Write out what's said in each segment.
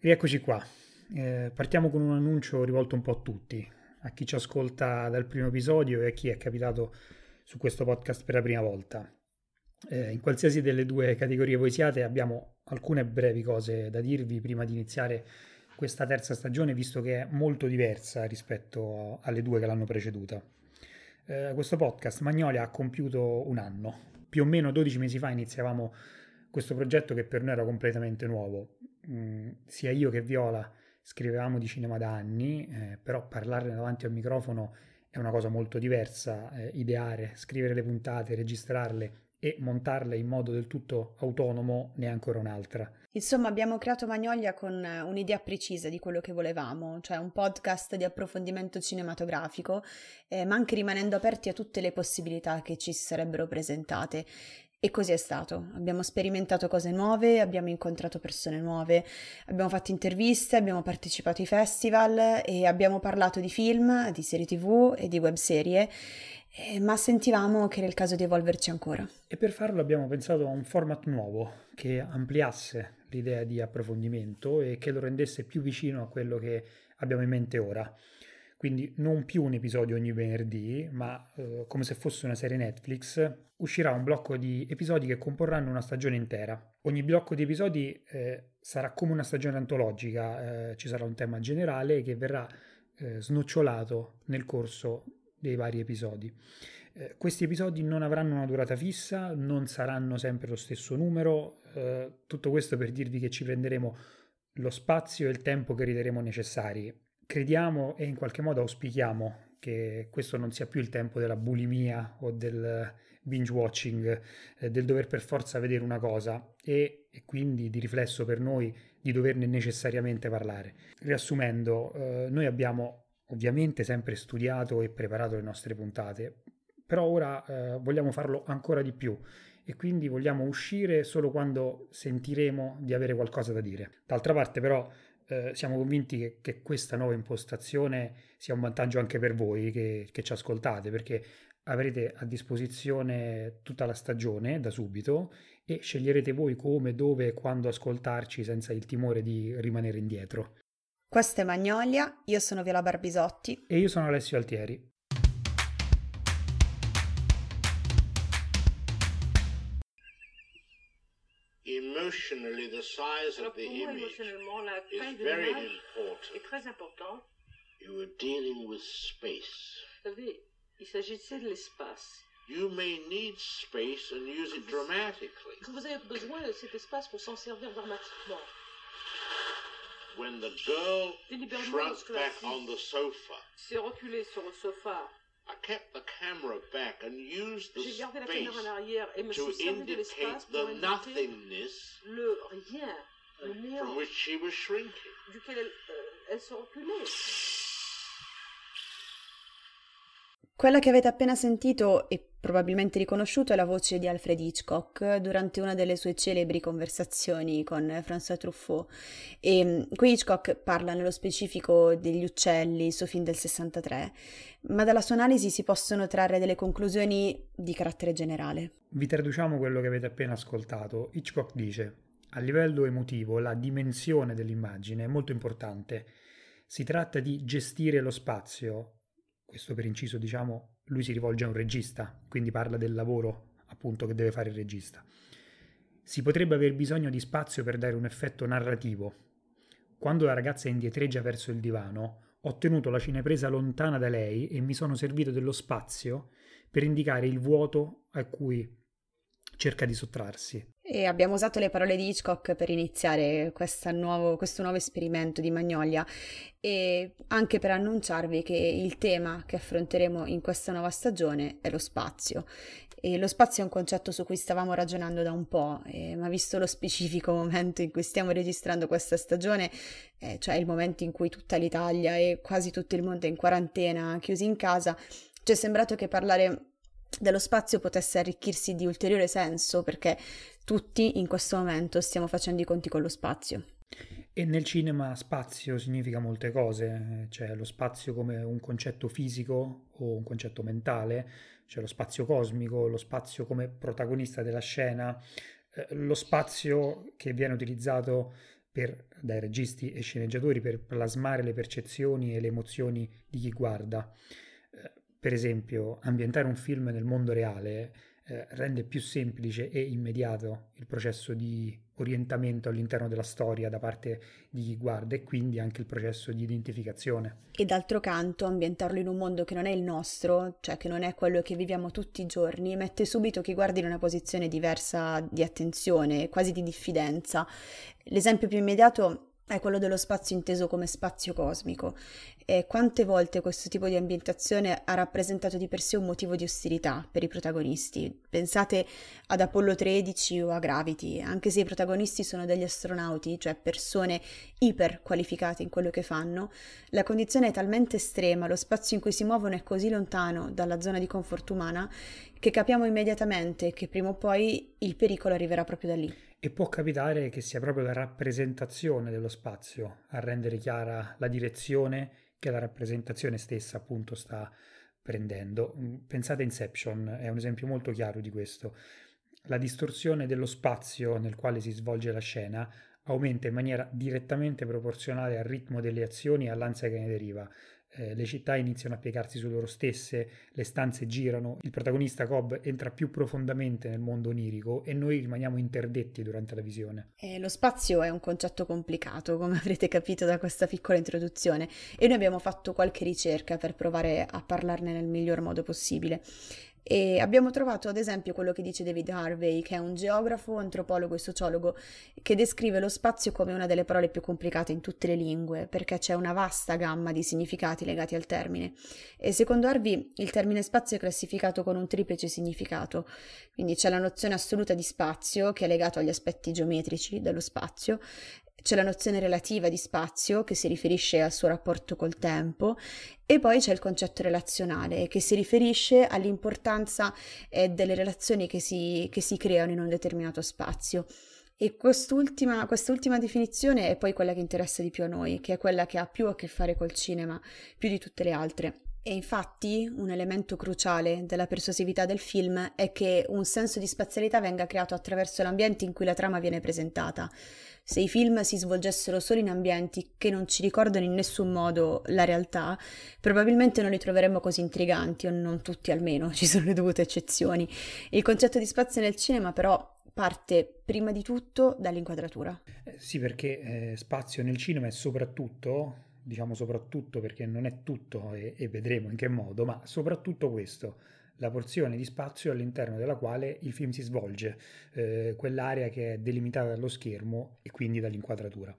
Rieccoci qua. Eh, partiamo con un annuncio rivolto un po' a tutti, a chi ci ascolta dal primo episodio e a chi è capitato su questo podcast per la prima volta. Eh, in qualsiasi delle due categorie voi siate abbiamo alcune brevi cose da dirvi prima di iniziare questa terza stagione, visto che è molto diversa rispetto alle due che l'hanno preceduta. Eh, questo podcast Magnolia ha compiuto un anno. Più o meno 12 mesi fa iniziavamo questo progetto che per noi era completamente nuovo Mm, sia io che Viola scrivevamo di cinema da anni, eh, però parlarne davanti al microfono è una cosa molto diversa, eh, ideare, scrivere le puntate, registrarle e montarle in modo del tutto autonomo ne è ancora un'altra. Insomma, abbiamo creato Magnolia con eh, un'idea precisa di quello che volevamo, cioè un podcast di approfondimento cinematografico, eh, ma anche rimanendo aperti a tutte le possibilità che ci sarebbero presentate. E così è stato. Abbiamo sperimentato cose nuove, abbiamo incontrato persone nuove, abbiamo fatto interviste, abbiamo partecipato ai festival e abbiamo parlato di film, di serie tv e di webserie, eh, ma sentivamo che era il caso di evolverci ancora. E per farlo abbiamo pensato a un format nuovo che ampliasse l'idea di approfondimento e che lo rendesse più vicino a quello che abbiamo in mente ora. Quindi non più un episodio ogni venerdì, ma eh, come se fosse una serie Netflix, uscirà un blocco di episodi che comporranno una stagione intera. Ogni blocco di episodi eh, sarà come una stagione antologica, eh, ci sarà un tema generale che verrà eh, snocciolato nel corso dei vari episodi. Eh, questi episodi non avranno una durata fissa, non saranno sempre lo stesso numero, eh, tutto questo per dirvi che ci prenderemo lo spazio e il tempo che riteremo necessari crediamo e in qualche modo auspichiamo che questo non sia più il tempo della bulimia o del binge watching, eh, del dover per forza vedere una cosa e, e, quindi di riflesso per noi di doverne necessariamente parlare. Riassumendo, eh, noi abbiamo ovviamente sempre studiato e preparato le nostre puntate, però ora eh, vogliamo farlo ancora di più e quindi vogliamo uscire solo quando sentiremo di avere qualcosa da dire. D'altra parte però eh, siamo convinti che, che, questa nuova impostazione sia un vantaggio anche per voi che, che, ci ascoltate, perché avrete a disposizione tutta la stagione da subito e sceglierete voi come, dove e quando ascoltarci senza il timore di rimanere indietro. Questa è Magnolia, io sono Viola Barbisotti e io sono Alessio Altieri. Emotionally the size of the image is very important. très important. You were dealing with space. Vous savez, il s'agissait de l'espace. You may need space and use it dramatically. Vous avez besoin de cet espace pour s'en servir dramatiquement. When the girl shrunk back on the sofa, s'est reculée sur le sofa I kept the camera back and used the space to indicate the nothingness le rien, le néant, from which she was shrinking. duquel elle, euh, elle se reculait. Quella che avete appena sentito e probabilmente riconosciuto è la voce di Alfred Hitchcock durante una delle sue celebri conversazioni con François Truffaut. E mm, qui Hitchcock parla nello specifico degli uccelli, suo film del 63, ma dalla sua analisi si possono trarre delle conclusioni di carattere generale. Vi traduciamo quello che avete appena ascoltato. Hitchcock dice: A livello emotivo, la dimensione dell'immagine è molto importante. Si tratta di gestire lo spazio, questo per inciso diciamo, lui si rivolge a un regista, quindi parla del lavoro appunto che deve fare il regista. Si potrebbe aver bisogno di spazio per dare un effetto narrativo. Quando la ragazza indietreggia verso il divano, ho tenuto la cinepresa lontana da lei e mi sono servito dello spazio per indicare il vuoto a cui cerca di sottrarsi. E abbiamo usato le parole di Hitchcock per iniziare nuovo, questo nuovo esperimento di Magnolia e anche per annunciarvi che il tema che affronteremo in questa nuova stagione è lo spazio. E lo spazio è un concetto su cui stavamo ragionando da un po', eh, ma visto lo specifico momento in cui stiamo registrando questa stagione, eh, cioè il momento in cui tutta l'Italia e quasi tutto il mondo è in quarantena, chiusi in casa, ci è sembrato che parlare dello spazio potesse arricchirsi di ulteriore senso perché tutti in questo momento stiamo facendo i conti con lo spazio. E nel cinema spazio significa molte cose, c'è lo spazio come un concetto fisico o un concetto mentale, c'è lo spazio cosmico, lo spazio come protagonista della scena, eh, lo spazio che viene utilizzato per, dai registi e sceneggiatori per plasmare le percezioni e le emozioni di chi guarda. Per esempio, ambientare un film nel mondo reale eh, rende più semplice e immediato il processo di orientamento all'interno della storia da parte di chi guarda e quindi anche il processo di identificazione. E d'altro canto ambientarlo in un mondo che non è il nostro, cioè che non è quello che viviamo tutti i giorni, mette subito chi guarda in una posizione diversa di attenzione, quasi di diffidenza. L'esempio più immediato è quello dello spazio inteso come spazio cosmico. E quante volte questo tipo di ambientazione ha rappresentato di per sé un motivo di ostilità per i protagonisti? Pensate ad Apollo 13 o a Gravity, anche se i protagonisti sono degli astronauti, cioè persone iper qualificate in quello che fanno, la condizione è talmente estrema, lo spazio in cui si muovono è così lontano dalla zona di comfort umana che capiamo immediatamente che prima o poi il pericolo arriverà proprio da lì. E può capitare che sia proprio la rappresentazione dello spazio a rendere chiara la direzione che la rappresentazione stessa appunto sta prendendo. Mm, pensate Inception, è un esempio molto chiaro di questo. La distorsione dello spazio nel quale si svolge la scena aumenta in maniera direttamente proporzionale al ritmo delle azioni e all'ansia che ne deriva eh, le città iniziano a piegarsi su loro stesse, le stanze girano, il protagonista Cobb entra più profondamente nel mondo onirico e noi rimaniamo interdetti durante la visione. Eh, lo spazio è un concetto complicato, come avrete capito da questa piccola introduzione, e noi abbiamo fatto qualche ricerca per provare a parlarne nel miglior modo possibile. E abbiamo trovato ad esempio quello che dice David Harvey, che è un geografo, antropologo e sociologo, che descrive lo spazio come una delle parole più complicate in tutte le lingue, perché c'è una vasta gamma di significati legati al termine. E secondo Harvey il termine spazio è classificato con un triplice significato. Quindi c'è la nozione assoluta di spazio, che è legato agli aspetti geometrici dello spazio, c'è la nozione relativa di spazio che si riferisce al suo rapporto col tempo e poi c'è il concetto relazionale che si riferisce all'importanza eh, delle relazioni che si, che si creano in un determinato spazio. E quest'ultima, quest'ultima, definizione è poi quella che interessa di più a noi, che è quella che ha più a che fare col cinema, più di tutte le altre. E infatti un elemento cruciale della persuasività del film è che un senso di spazialità venga creato attraverso l'ambiente in cui la trama viene presentata. Se i film si svolgessero solo in ambienti che non ci ricordano in nessun modo la realtà, probabilmente non li troveremmo così intriganti, o non tutti almeno, ci sono le dovute eccezioni. Il concetto di spazio nel cinema però parte prima di tutto dall'inquadratura. Eh, sì, perché eh, spazio nel cinema è soprattutto diciamo soprattutto perché non è tutto e, e, vedremo in che modo, ma soprattutto questo, la porzione di spazio all'interno della quale il film si svolge, eh, quell'area che è delimitata dallo schermo e quindi dall'inquadratura.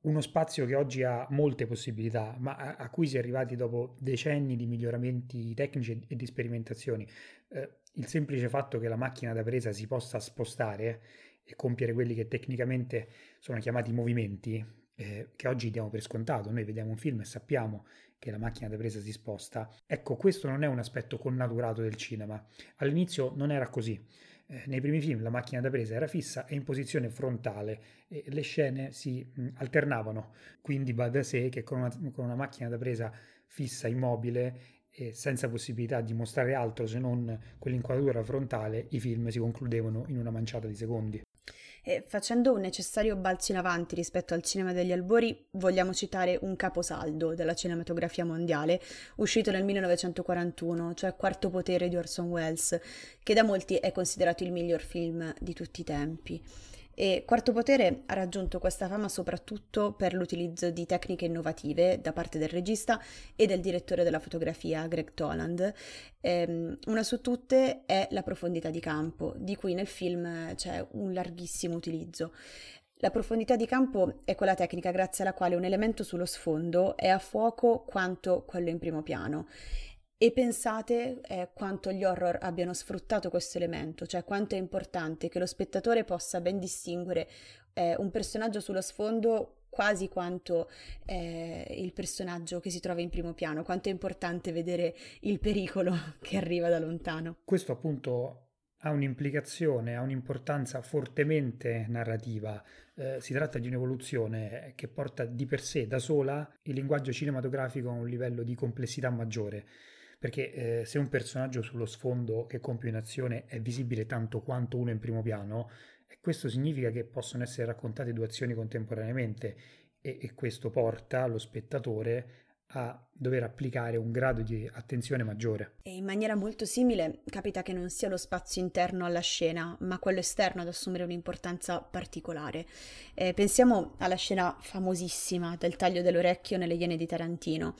Uno spazio che oggi ha molte possibilità, ma a, a cui si è arrivati dopo decenni di miglioramenti tecnici e di sperimentazioni. Eh, il semplice fatto che la macchina da presa si possa spostare e compiere quelli che tecnicamente sono chiamati movimenti, eh, che oggi diamo per scontato. Noi vediamo un film e sappiamo che la macchina da presa si sposta. Ecco, questo non è un aspetto connaturato del cinema. All'inizio non era così. Eh, nei primi film la macchina da presa era fissa e in posizione frontale e le scene si mh, alternavano, quindi va da sé che con una, con una macchina da presa fissa, immobile senza possibilità di mostrare altro se non quell'inquadratura frontale, i film si concludevano in una manciata di secondi. E facendo un necessario balzo in avanti rispetto al cinema degli albori, vogliamo citare un caposaldo della cinematografia mondiale, uscito nel 1941, cioè Quarto potere di Orson Welles, che da molti è considerato il miglior film di tutti i tempi. E Quarto Potere ha raggiunto questa fama soprattutto per l'utilizzo di tecniche innovative da parte del regista e del direttore della fotografia Greg Toland. Ehm, una su tutte è la profondità di campo, di cui nel film c'è un larghissimo utilizzo. La profondità di campo è quella tecnica grazie alla quale un elemento sullo sfondo è a fuoco quanto quello in primo piano e pensate eh, quanto gli horror abbiano sfruttato questo elemento, cioè quanto è importante che lo spettatore possa ben distinguere eh, un personaggio sullo sfondo quasi quanto eh, il personaggio che si trova in primo piano, quanto è importante vedere il pericolo che arriva da lontano. Questo appunto ha un'implicazione, ha un'importanza fortemente narrativa. Eh, si tratta di un'evoluzione che porta di per sé, da sola, il linguaggio cinematografico a un livello di complessità maggiore perché eh, se un personaggio sullo sfondo che compie un'azione è visibile tanto quanto uno in primo piano, Questo significa che possono essere raccontate due azioni contemporaneamente e, e questo porta lo spettatore a dover applicare un grado di attenzione maggiore. E in maniera molto simile capita che non sia lo spazio interno alla scena, ma quello esterno ad assumere un'importanza particolare. Eh, pensiamo alla scena famosissima del taglio dell'orecchio nelle Iene di Tarantino.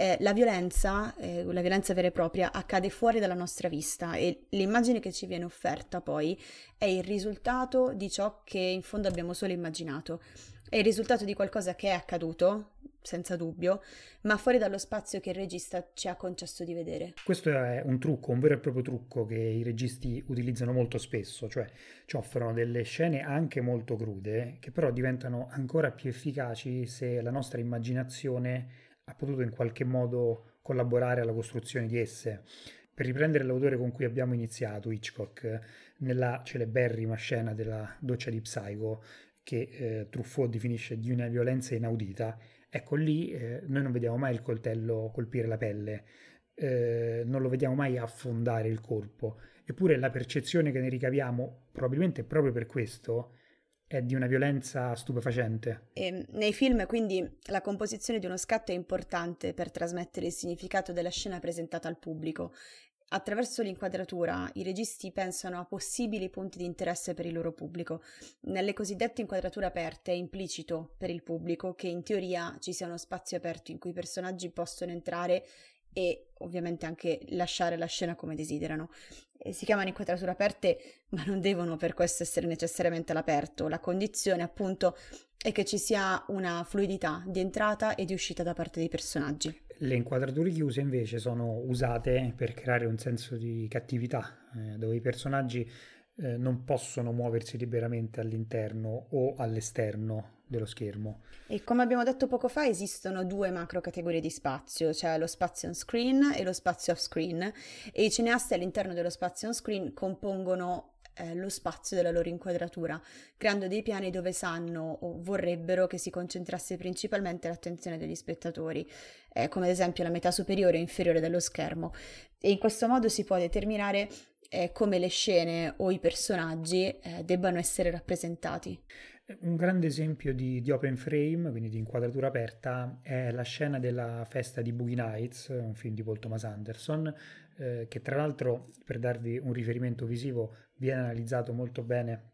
Eh, la violenza, eh, la violenza vera e propria, accade fuori dalla nostra vista e l'immagine che ci viene offerta poi è il risultato di ciò che in fondo abbiamo solo immaginato. È il risultato di qualcosa che è accaduto, senza dubbio, ma fuori dallo spazio che il regista ci ha concesso di vedere. Questo è un trucco, un vero e proprio trucco che i registi utilizzano molto spesso, cioè ci offrono delle scene anche molto crude, che però diventano ancora più efficaci se la nostra immaginazione ha potuto in qualche modo collaborare alla costruzione di esse. Per riprendere l'autore con cui abbiamo iniziato, Hitchcock, nella celeberrima scena della doccia di Psycho, che eh, Truffaut definisce di una violenza inaudita, ecco lì eh, noi non vediamo mai il coltello colpire la pelle, eh, non lo vediamo mai affondare il corpo, eppure la percezione che ne ricaviamo, probabilmente proprio per questo, è di una violenza stupefacente. E nei film quindi la composizione di uno scatto è importante per trasmettere il significato della scena presentata al pubblico Attraverso l'inquadratura i registi pensano a possibili punti di interesse per il loro pubblico. Nelle cosiddette inquadrature aperte è implicito per il pubblico che in teoria ci sia uno spazio aperto in cui i personaggi possono entrare e ovviamente anche lasciare la scena come desiderano. E si chiamano inquadrature aperte, ma non devono per questo essere necessariamente all'aperto. La condizione, appunto, è che ci sia una fluidità di entrata e di uscita da parte dei personaggi. Le inquadrature chiuse invece sono usate per creare un senso di cattività, eh, dove i personaggi eh, non possono muoversi liberamente all'interno o all'esterno dello schermo. E come abbiamo detto poco fa, esistono due macro categorie di spazio, cioè lo spazio on screen e lo spazio off screen, e i cineasti all'interno dello spazio on screen compongono eh, lo spazio della loro inquadratura, creando dei piani dove sanno o vorrebbero che si concentrasse principalmente l'attenzione degli spettatori, eh, come ad esempio la metà superiore o inferiore dello schermo. E in questo modo si può determinare eh, come le scene o i personaggi eh, debbano essere rappresentati. Un grande esempio di, di, open frame, quindi di inquadratura aperta, è la scena della festa di Boogie Nights, un film di Paul Thomas Anderson, eh, che tra l'altro, per darvi un riferimento visivo, viene analizzato molto bene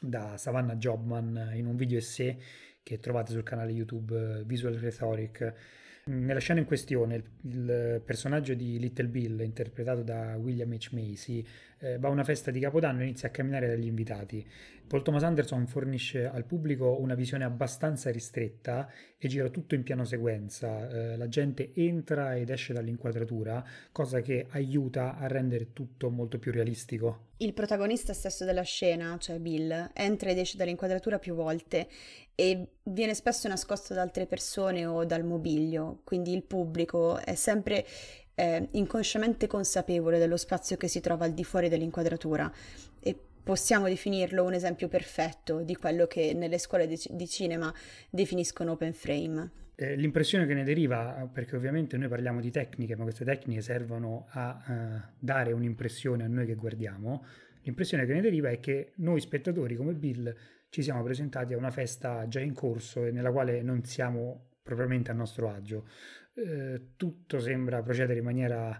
da Savannah Jobman in un video essay che trovate sul canale YouTube Visual Rhetoric nella scena in questione, il, il, personaggio di Little Bill, interpretato da William H. Macy, eh, va a una festa di Capodanno e inizia a camminare dagli invitati. Paul Thomas Anderson fornisce al pubblico una visione abbastanza ristretta e gira tutto in piano sequenza. Eh, la gente entra ed esce dall'inquadratura, cosa che aiuta a rendere tutto molto più realistico. Il protagonista stesso della scena, cioè Bill, entra ed esce dall'inquadratura più volte e viene spesso nascosto da altre persone o dal mobilio, quindi il pubblico è sempre eh, inconsciamente consapevole dello spazio che si trova al di fuori dell'inquadratura e possiamo definirlo un esempio perfetto di quello che nelle scuole di, di cinema definiscono open frame. Eh, l'impressione che ne deriva, perché ovviamente noi parliamo di tecniche, ma queste tecniche servono a uh, dare un'impressione a noi che guardiamo, l'impressione che ne deriva è che noi spettatori come Bill ci siamo presentati a una festa già in corso e nella quale non siamo propriamente a nostro agio. Eh, tutto sembra procedere in maniera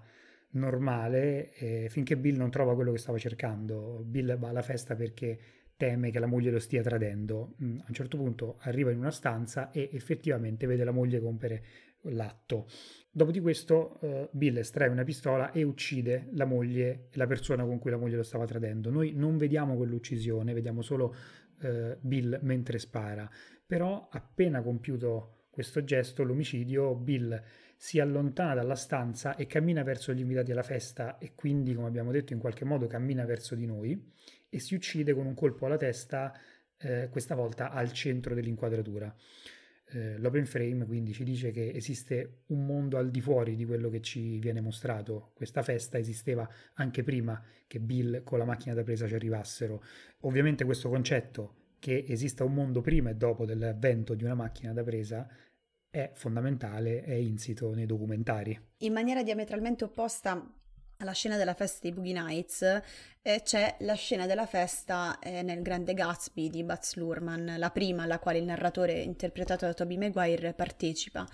normale eh, finché Bill non trova quello che stava cercando. Bill va alla festa perché teme che la moglie lo stia tradendo. Mm, a un certo punto arriva in una stanza e effettivamente vede la moglie compiere l'atto. Dopo di questo uh, Bill estrae una pistola e uccide la moglie, la persona con cui la moglie lo stava tradendo. Noi non vediamo quell'uccisione, vediamo solo uh, Bill mentre spara. Però appena compiuto questo gesto, l'omicidio, Bill si allontana dalla stanza e cammina verso gli invitati alla festa e quindi, come abbiamo detto, in qualche modo cammina verso di noi e si uccide con un colpo alla testa, eh, questa volta al centro dell'inquadratura. Eh, l'open frame quindi ci dice che esiste un mondo al di fuori di quello che ci viene mostrato. Questa festa esisteva anche prima che Bill con la macchina da presa ci arrivassero. Ovviamente questo concetto che esista un mondo prima e dopo dell'avvento di una macchina da presa è fondamentale, è insito nei documentari. In maniera diametralmente opposta la scena della festa di Boogie Nights eh, c'è la scena della festa eh, nel Grande Gatsby di Baz Luhrmann, la prima alla quale il narratore interpretato da Toby Maguire partecipa.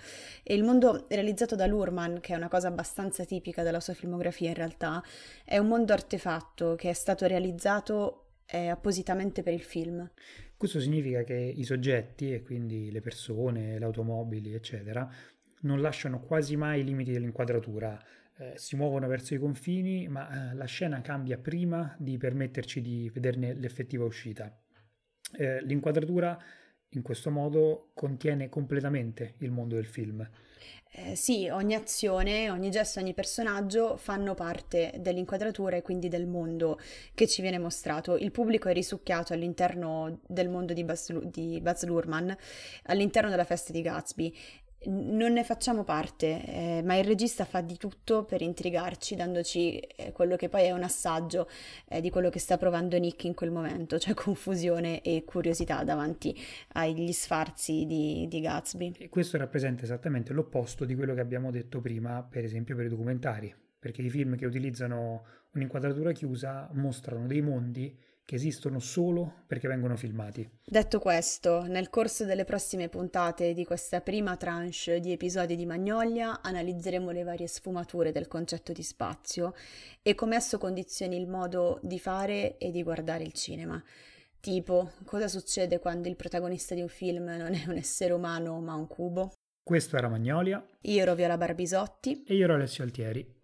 E il mondo realizzato da Luhrmann, che è una cosa abbastanza tipica della sua filmografia in realtà, è un mondo artefatto che è stato realizzato eh, appositamente per il film. Questo significa che i soggetti, e quindi le persone, le automobili, eccetera, non lasciano quasi mai i limiti dell'inquadratura eh, si muovono verso i confini, ma eh, la scena cambia prima di permetterci di vederne l'effettiva uscita. Eh, l'inquadratura in questo modo contiene completamente il mondo del film. Eh, sì, ogni azione, ogni gesto, ogni personaggio fanno parte dell'inquadratura e quindi del mondo che ci viene mostrato. Il pubblico è risucchiato all'interno del mondo di Baz, di Baz Luhrmann, all'interno della festa di Gatsby non ne facciamo parte, eh, ma il regista fa di tutto per intrigarci, dandoci eh, quello che poi è un assaggio eh, di quello che sta provando Nick in quel momento, cioè confusione e curiosità davanti agli sfarzi di, di Gatsby. E questo rappresenta esattamente l'opposto di quello che abbiamo detto prima, per esempio per i documentari, perché i film che utilizzano un'inquadratura chiusa mostrano dei mondi che esistono solo perché vengono filmati. Detto questo, nel corso delle prossime puntate di questa prima tranche di episodi di Magnolia analizzeremo le varie sfumature del concetto di spazio e come esso condizioni il modo di fare e di guardare il cinema. Tipo, cosa succede quando il protagonista di un film non è un essere umano ma un cubo? Questo era Magnolia. Io ero Viola Barbisotti. E io ero Alessio Altieri.